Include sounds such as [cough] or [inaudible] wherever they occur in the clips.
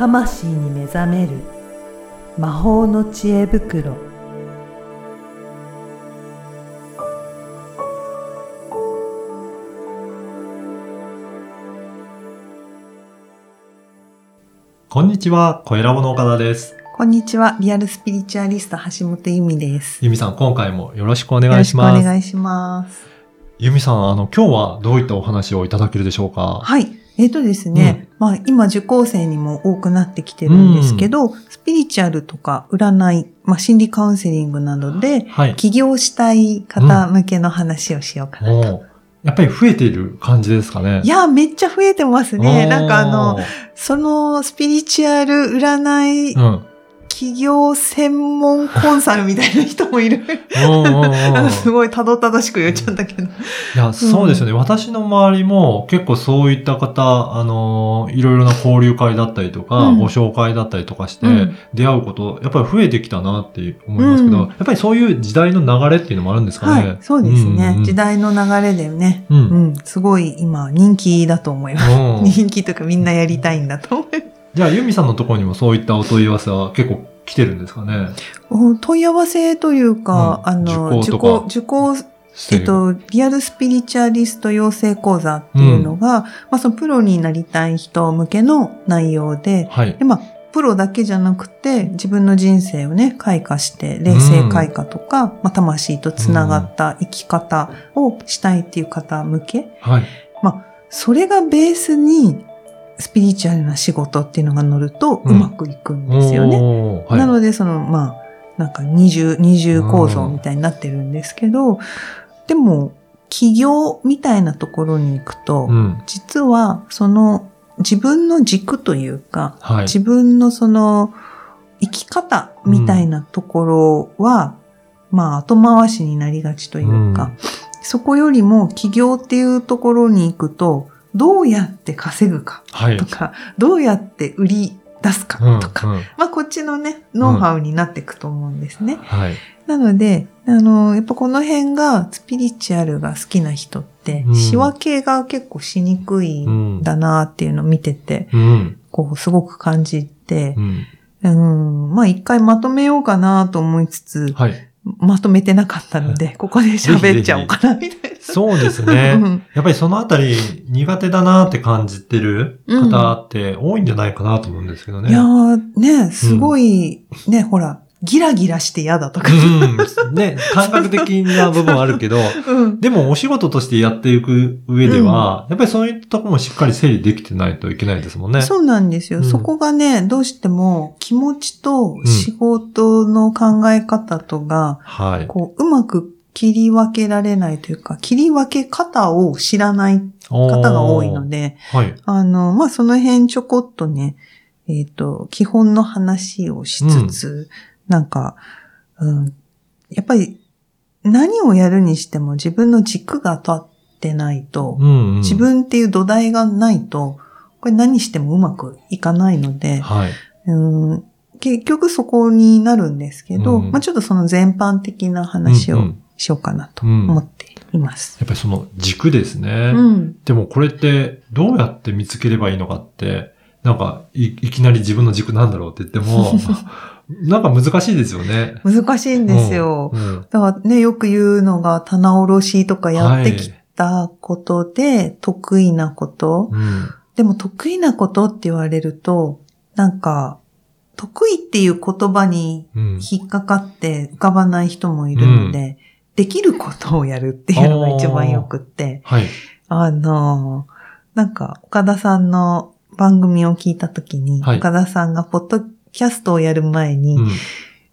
魂に目覚める魔法の知恵袋こんにちは、小ラボの岡田です。こんにちは。リアルスピリチュアリスト橋本由美です。ゆみさん、今回もよろしくお願よろしくおいします。願いします。ゆみさん、あの、今日はどういったお話をいただけるでしょうか？はい。えっ、とですね、まあ今受講生にも多くなってきてるんですけど、スピリチュアルとか占い、まあ心理カウンセリングなどではい。起業したい方向けの話をしようかなと。もう、やっぱり増えている感じですかね。いや、めっちゃ増えてますね。なんかあの、そのスピリチュアル占いうん。企業専門コンサルみたいな人もいる。[laughs] すごいたどたどしく言っちゃったけど。いや、そうですよね。私の周りも結構そういった方、あのーいろいろな交流会だったりとか、うんご紹介だったりとかして、うん出会うこと、やっぱり増えてきたなって思いますけど、うんやっぱりそういう時代の流れっていうのもあるんですかね。はい、そうですね。んん時代の流れでね、うんうん、すごい今人気だと思います。うん [laughs] 人気とかみんなやりたいんだと思います。じゃあ、ユミさんのところにもそういったお問い合わせは結構来てるんですかね？お問い合わせというか、うん。あの、受受講とか。講、受講、えっと、リアルスピリチュアリスト養成講座っていうのが、まあ、そのプロになりたい人向けの内容で、はい。で、。まあ、プロだけじゃなくて、自分の人生をね、開花して、霊性開花とか、まあ、魂とつながった生き方をしたいっていう方向け、はい。それがベースに、スピリチュアルな仕事っていうのが乗ると、うんうまくいくんですよね。おーはい、なので、その、まあ、なんか二重、二重構造みたいになってるんですけど、でも、起業みたいなところに行くと、うん。実は、その、自分の軸というか、はい。自分のその、生き方みたいなところは、まあ、後回しになりがちというか、そこよりも起業っていうところに行くと、どうやって稼ぐかはい。とか、どうやって売り出すかとか、うんうんまあ、こっちのね、ノウハウになっていくと思うんですね。はい。なので、あの、やっぱこの辺がスピリチュアルが好きな人って、うん仕分けが結構しにくいんだなっていうのを見てて、うん。こう、すごく感じてう、ん。うん、まあ一回まとめようかなと思いつつ、はい。まとめてなかったので、ここで喋っちゃおうかな、みたいな。そうですね。うんやっぱりそのあたり苦手だなって感じてる方って多いんじゃないかなと思うんですけどね。いやー、ね、すごい、ね、ほら、ギラギラして嫌だとか。うん。ね、感覚的な部分はあるけど、[laughs] うん。でもお仕事としてやっていく上では、やっぱりそういったところもしっかり整理できてないといけないですもんね。そうなんですよ。うんそこがね、どうしても気持ちと仕事の考え方とが、はい。こう、うまく切り分けられないというか、切り分け方を知らない方が多いので。はい。あの、まあ、その辺ちょこっとね、えっ、と、基本の話をしつつ、なんか、うん、やっぱり何をやるにしても自分の軸が立ってないと、うん、うん。自分っていう土台がないと、これ何してもうまくいかないので、はい。うん、結局そこになるんですけど、うんまあ、ちょっとその全般的な話をうんうんしようかなとうん思っています。やっぱりその軸ですね。うん。でもこれってどうやって見つければいいのかって、なんかいいきなり自分の軸なんだろうって言っても、[laughs] なんか難しいですよね。難しいんですよ。うんうんだからね、よく言うのが棚卸しとかやってきたことで、得意なこと。うんでも得意なことって言われると、なんか、得意っていう言葉にうん引っかかって浮かばない人もいるので、できることをやるっていうのが一番よくって、はい。あの、なんか、岡田さんの番組を聞いたときに、はい。岡田さんがポッドキャストをやる前に、うん。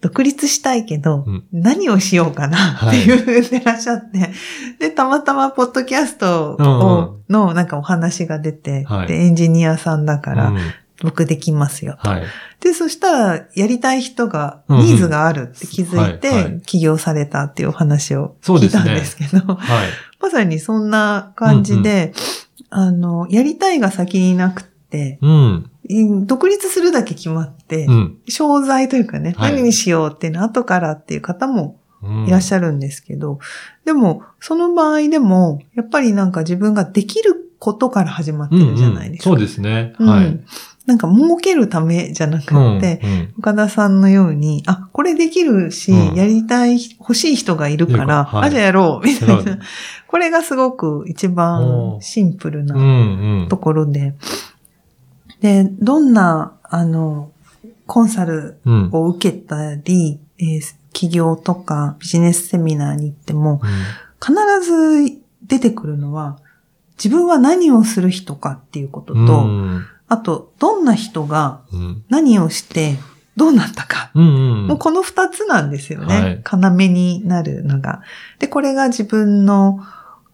独立したいけど、うん。何をしようかなっていう言ってらっしゃって、で、たまたまポッドキャストを、のなんかお話が出て、はい。で、エンジニアさんだから、うん僕できますよと。はい。で、そしたら、やりたい人が、うんニーズがあるって気づいて、起業されたっていうお話を聞いたんですけど、はい。[laughs] まさにそんな感じで、あの、やりたいが先になくって、うん。独立するだけ決まって、うん。商材というかね、はい何にしようっていうの後からっていう方もうんいらっしゃるんですけど、でも、その場合でも、やっぱりなんか自分ができることから始まってるじゃないですか。うんうんそうですね。うんはい。なんか儲けるためじゃなくって、うん岡田さんのように、あ、これできるし、うん。やりたい、欲しい人がいるからら、はい。あ、じゃあやろう、みたいな。これがすごく一番シンプルうん。うなんうん。ところで、で、どんな、あの、コンサルうん。を受けたり、えー企業とかビジネスセミナーに行っても、必ず出てくるのは、自分は何をする人かっていうことと、うんあと、どんな人がうん。何をしてどうなったか。うんうん。もうこの二つなんですよね。はい要になるのが。で、これが自分の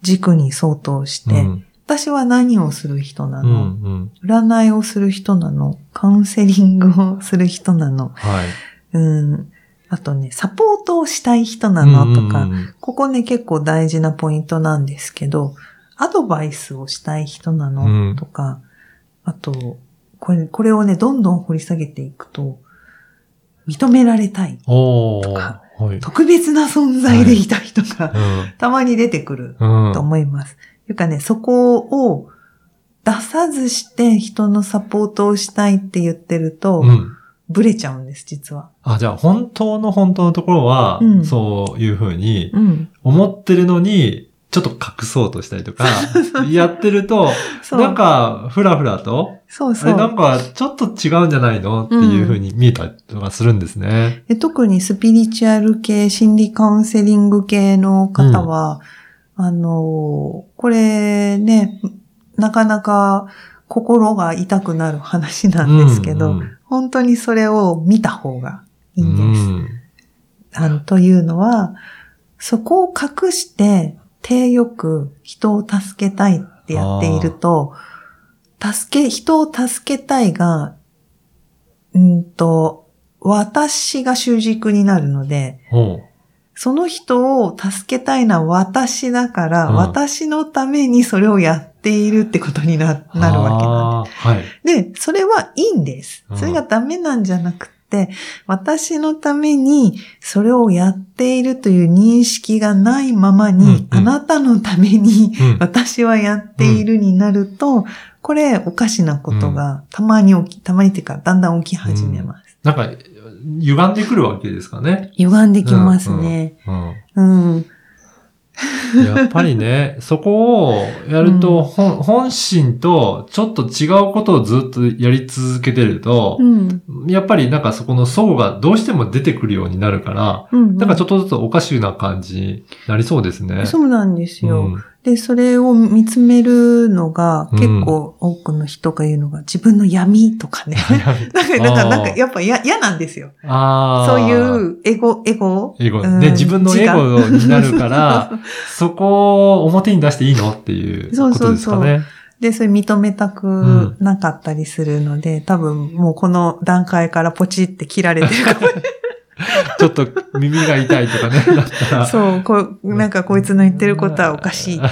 軸に相当して、うん私は何をする人なうんの、うん。占いをする人なの？カウンセリングをする人なの？はい。うん。あとね、サポートをしたい人なの？とか、うんうんここね結構大事なポイントなんですけど、アドバイスをしたい人なの、うんとか、あと、これ、これをね、どんどん掘り下げていくと、認められたい。とかはい。特別な存在でいたいとか、うんたまに出てくるうん。と思います。いうかね、そこを出さずして人のサポートをしたいって言ってると、うん。ブレちゃうんです、実は。あ、じゃあ本当の本当のところは、うんそういうふうにうん。思ってるのに、ちょっと隠そうとしたりとか、やってると。なんか、ふらふらと、そうそう。あれなんか、ちょっと違うんじゃないのっていうふうに見えたりとかするんですね。で特にスピリチュアル系、心理カウンセリング系の方は、あのーこれね、なかなか心が痛くなる話なんですけど、うんうん本当にそれを見た方がいいんです。うんあの、というのは、そこを隠して、手よく人を助けたいってやっていると、助け、人を助けたいが、うんと、私が主軸になるので、その人を助けたいのは私だから、うん私のためにそれをやっているってことにななるわけなんです。はい。で、それはいいんですう。んそれがダメなんじゃなくて、私のためにそれをやっているという認識がないままに、うんうんあなたのためにうん私はやっているになると、これおかしなことがたまに起き、たまにっていうかだんだん起き始めます。なんか、歪んでくるわけですかね。歪んできますね。うんうん。やっぱりね、[laughs] そこをやると、本本心とちょっと違うことをずっとやり続けてるとう、ん。やっぱりなんかそこの層がどうしても出てくるようになるから、うん。なんかちょっとずつおかしな感じになりそうですね。そうなんですよ。うんで、それを見つめるのが、うん結構多くの人が言うのが、自分の闇とかね。[laughs] [laughs] なんか、なんか、なんか、やっぱや嫌なんですよ。ああ。そういうエゴ、エゴエゴ。うんで、自分のエゴになるから、[laughs] そこを表に出していいのっていうことですかね。で、それ認めたくなかったりするので、多分もうこの段階からポチって切られてるかも [laughs] ちょっと耳が痛いとかね、[laughs] だったら。そう、こう、なんかこいつの言ってることはおかしいって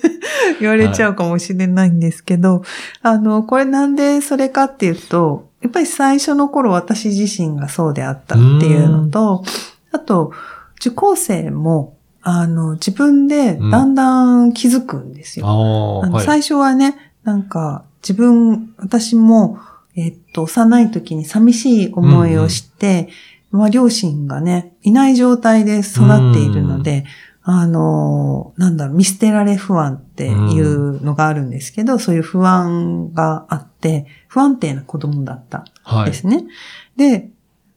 [laughs] 言われちゃうかもしれないんですけど、あの、これなんでそれかっていうと、やっぱり最初の頃私自身がそうであったっていうのと、あと、受講生も、あの、自分でだんだん気づくんですよ。ああ、はい。あの最初はね、なんか自分、私も、えっと、幼い時に寂しい思いをして、まあ両親がね、いない状態で育っているので、あの、なんだろう、見捨てられ不安っていうのがあるんですけど、そういう不安があって、不安定な子供だったはい。ですね。で、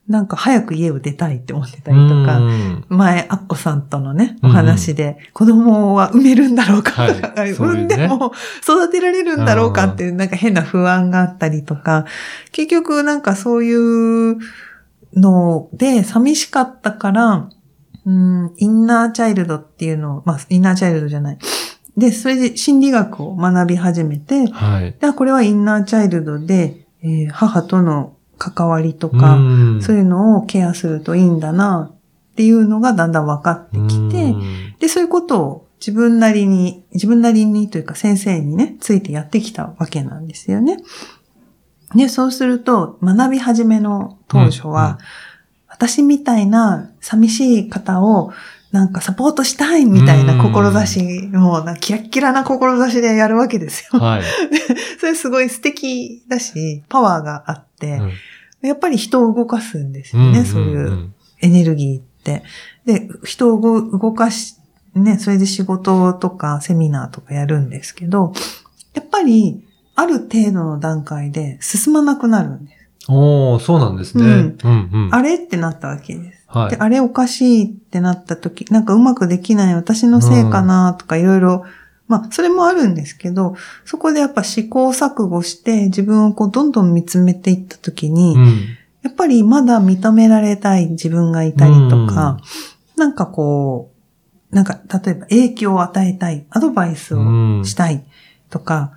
なんか早く家を出たいって思ってたりとか、うん。前、アッコさんとのね、お話で、子供は産めるんだろうか産んでも育てられるんだろうかっていう、なんか変な不安があったりとか、結局なんかそういうので寂しかったから、うん、インナーチャイルドっていうのを、まあ、インナーチャイルドじゃない。で、それで心理学を学び始めて、はい。でこれはインナーチャイルドで、えー母との関わりとか、うんそういうのをケアするといいんだなっていうのがだんだん分かってきて、うんで、そういうことを自分なりに、自分なりにというか先生にね、ついてやってきたわけなんですよね。で、そうすると、学び始めの当初は、うん私みたいな寂しい方をなんかサポートしたいみたいな志、もうなキラッキラな志でやるわけですよ。はい。[laughs] それすごい素敵だし、パワーがあって、うんやっぱり人を動かすんですよね、そういうエネルギーって。で、人を動動かし、ね、それで仕事とかセミナーとかやるんですけど、やっぱり、ある程度の段階で進まなくなるんです。おー、そうなんですね。ううんん、うん。あれってなったわけです。はいで、。あれおかしいってなった時、なんかうまくできない私のせいかなとかいろいろ、まあ、それもあるんですけど、そこでやっぱ試行錯誤して自分をこうどんどん見つめていった時に、うん。やっぱりまだ認められたい自分がいたりとか、なんかこう、なんか例えば影響を与えたい、アドバイスをうんしたいとか、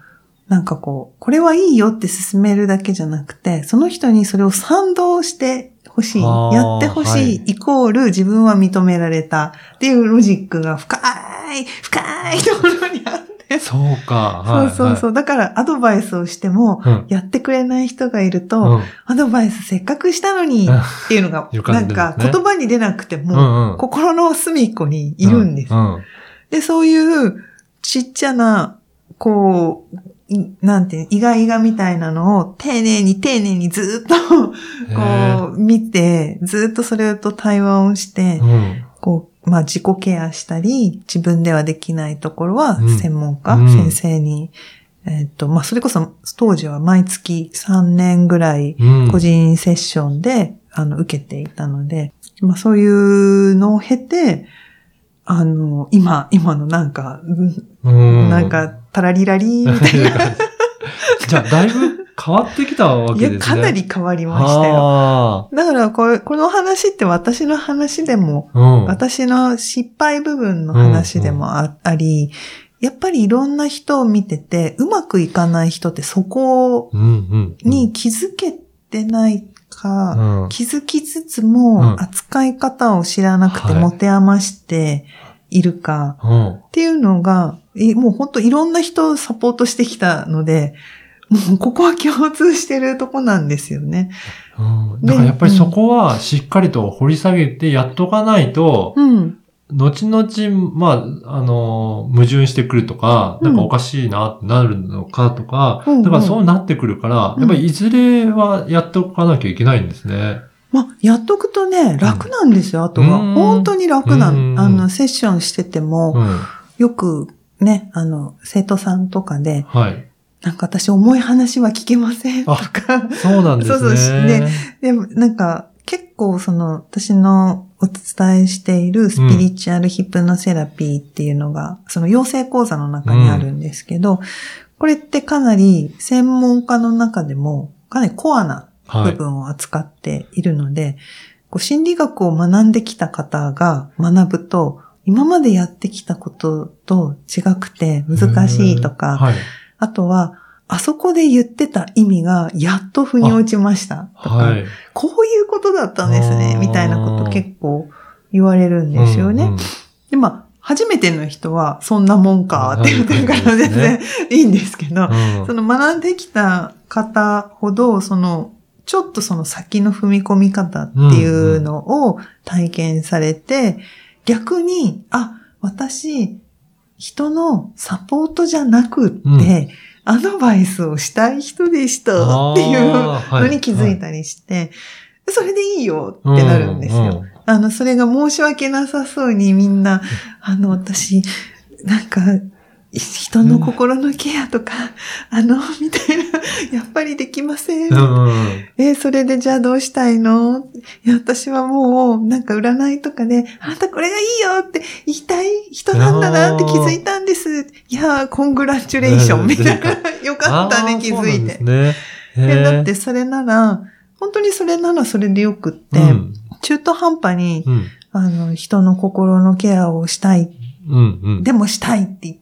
なんかこう、これはいいよって進めるだけじゃなくて、その人にそれを賛同してほしい、やってほしい、はいイコール自分は認められたっていうロジックが深い、深いところにあって。そうか。そはい。。うそうそうう。だからアドバイスをしても、うん。やってくれない人がいると、うん。アドバイスせっかくしたのにっていうのが、[laughs] なんか言葉に出なくてうも、んうん。心の隅っこにいるんです。うん。で、そういうちっちゃな、こう、いなんてガイガみたいなのを丁寧に丁寧にずっと、こう、見て、ずっとそれと対話をして、うん。こう、まあ自己ケアしたり、自分ではできないところはうん専門家、うん先生に、えっと、まあそれこそ当時は毎月3年ぐらいうん。個人セッションで、あの、受けていたので、まあそういうのを経て、あの、今、今のなんか、うん。なんか、タラリラリーみたいな。[laughs] じゃあ、だいぶ変わってきたわいや、けですね。かなり変わりましたよ。あだからこれ、この話って私の話でも、あ。うん。私の失敗部分の話でもあ,、あり、やっぱりいろんな人を見てて、うまくいかない人ってそこうんうん。に気づけてないか、うん、気づきつつうんも扱い方を知らなくてはい持て余しているかうん。っていうのが、えもう本当いろんな人をサポートしてきたので、も [laughs] うここは共通してるとこなんですよね。うん。だからやっぱりそこはしっかりと掘り下げてやっとかないと、うん。後々、まあ、あの、矛盾してくるとか、うんなんかおかしいなってなるのかとか、うんうんだからそうなってくるから、うんやっぱりいずれはやっておかなきゃいけないんですね。まあ、やっとくとね、楽なんですよ、あとは。うん本当に楽なうんの。あの、セッションしてても、うん。よくね、あの、生徒さんとかで、はい。なんか私重い話は聞けませんとあか、そうなんですね。[laughs] そうそうねでもなんか結構その私のお伝えしているスピリチュアルヒプノセラピーっていうのが、その養成講座の中にあるんですけど、これってかなり専門家の中でもかなりコアな部はい。分を扱っているので、こう心理学を学んできた方が学ぶと、今までやってきたことと違くて難しいとか、はい。あとは、あそこで言ってた意味がやっと腑に落ちました。とか、はい。こういうことだったんですねみたいなこと結構言われるんですよね。うんうんで、まあ、初めての人はそんなもんかって言ってるから全然いいんですけど、うん。その学んできた方ほど、その、ちょっとその先の踏み込み方っていうのを体験されて、逆に、あ、私、人のサポートじゃなくって、うんアドバイスをしたい人でしたっていうのに気づいたりして、それでいいよってなるんですよ。うんうん。あの、それが申し訳なさそうにみんな、あの、私、なんか、人の心のケアとか、あの、みたいな、やっぱりできません。うんうんえーそれでじゃあどうしたいの？いや、私はもう、なんか占いとかで、あなたこれがいいよって言いたい人なんだなって気づいたんです。いやー、コングラチュレーションみたいな。よかったね、気づいてす。ね。だってそれなら、本当にそれならそれでよくって、うん中途半端に、うんあの、人の心のケアをしたい、うんうん。でもしたいって言って、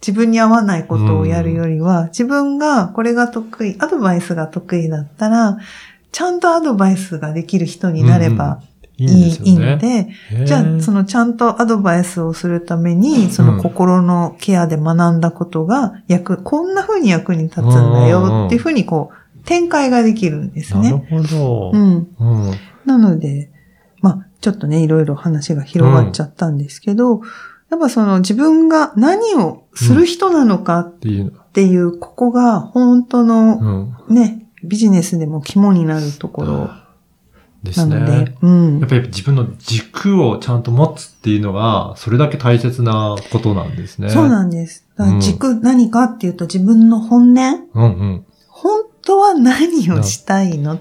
自分に合わないことをやるよりは、自分がこれが得意、アドバイスが得意だったら、ちゃんとアドバイスができる人になればいいい,、いんでじゃあ、そのちゃんとアドバイスをするために、その心のケアで学んだことが役、こんな風に役に立つんだよっていう風にこう、展開ができるんですなるね。ほど。うん。うん。なので、まあ、ちょっとね、いろいろ話が広がっちゃったんですけど、やっぱその自分が何をする人なのかっていう。う、ここが本当うのん。ね、ビジネスでも肝になるところですなので、ね。うんやっ。ぱり自分の軸をちゃんと持つっていうのが、それだけ大切なことなんですね。そうなんです。軸何かっていうと自分の本音うんうん。本当は何をしたいの？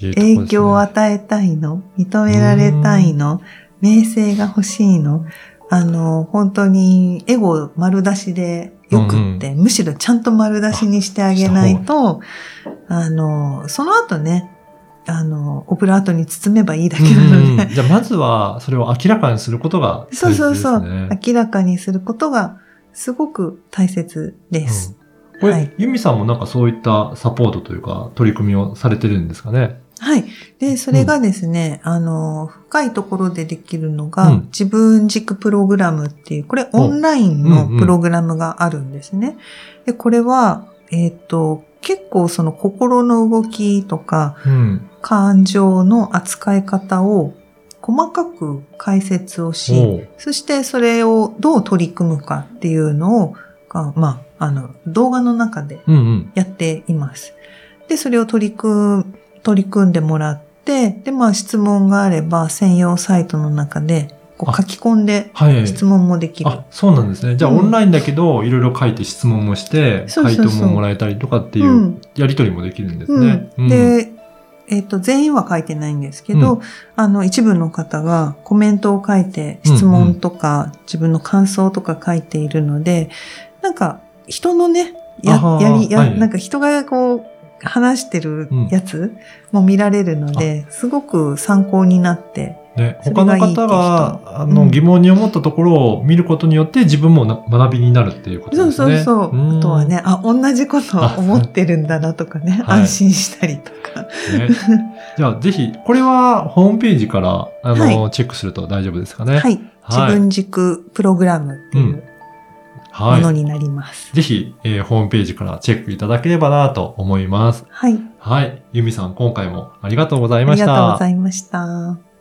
いいね影響を与えたいの？認められたいの？名声が欲しいの？あの、本当にエゴ丸出しでよくって、むしろちゃんと丸出しにしてあげないと、あの、その後ね、あの、オブラートに包めばいいだけなうんうんので、じゃあまずは、それを明らかにすることが大切そうですね。そうそう、明らかにすることがすごく大切です。これ、はいユミさんもなんかそういったサポートというか、取り組みをされてるんですかね？はい。で、それがですね、あの、深いところでできるのが、うん自分軸プログラムっていう、これオンラインのプログラムがあるんですね。で、これは、えっ、と、結構その心の動きとか、うん。感情の扱い方を細かく解説をし、そしてそれをどう取り組むかっていうのを、がまあ、あの、動画の中でうんうん。やっています。で、それを取り組む、取り組んでもらって、で、まあ質問があれば専用サイトの中でこうあ書き込んではい。質問もできる。あ、そうなんですね。じゃあ、うんオンラインだけど、いろいろ書いて質問もして、回答ももらえたりとかっていううんやりとりもできるんですうね。ん、で、えっ、と、全員は書いてないんですけど、うんあの、一部の方がコメントを書いて質問とか、自分の感想とか書いているので、なんか、人のね、ややり、や、はいなんか人がこう、話してるやつも見られるので、すごく参考になって、ね、他の方が、あの、うん。疑問に思ったところを見ることによって自分もな学びになるっていうことそうですね。そうそう。ん。あとはね、あ、同じことを思ってるんだなとかね、はい。安心したりとか。ね。じゃあ、ぜひ、これはホームページから、あの、はチェックすると大丈夫ですかね。はい。自分軸プログラムっていうもはい。のになります。ぜひ、えーホームページからチェックいただければなと思います。はい。はい。ゆみさん、今回もありがとうございあました。りがとうございました。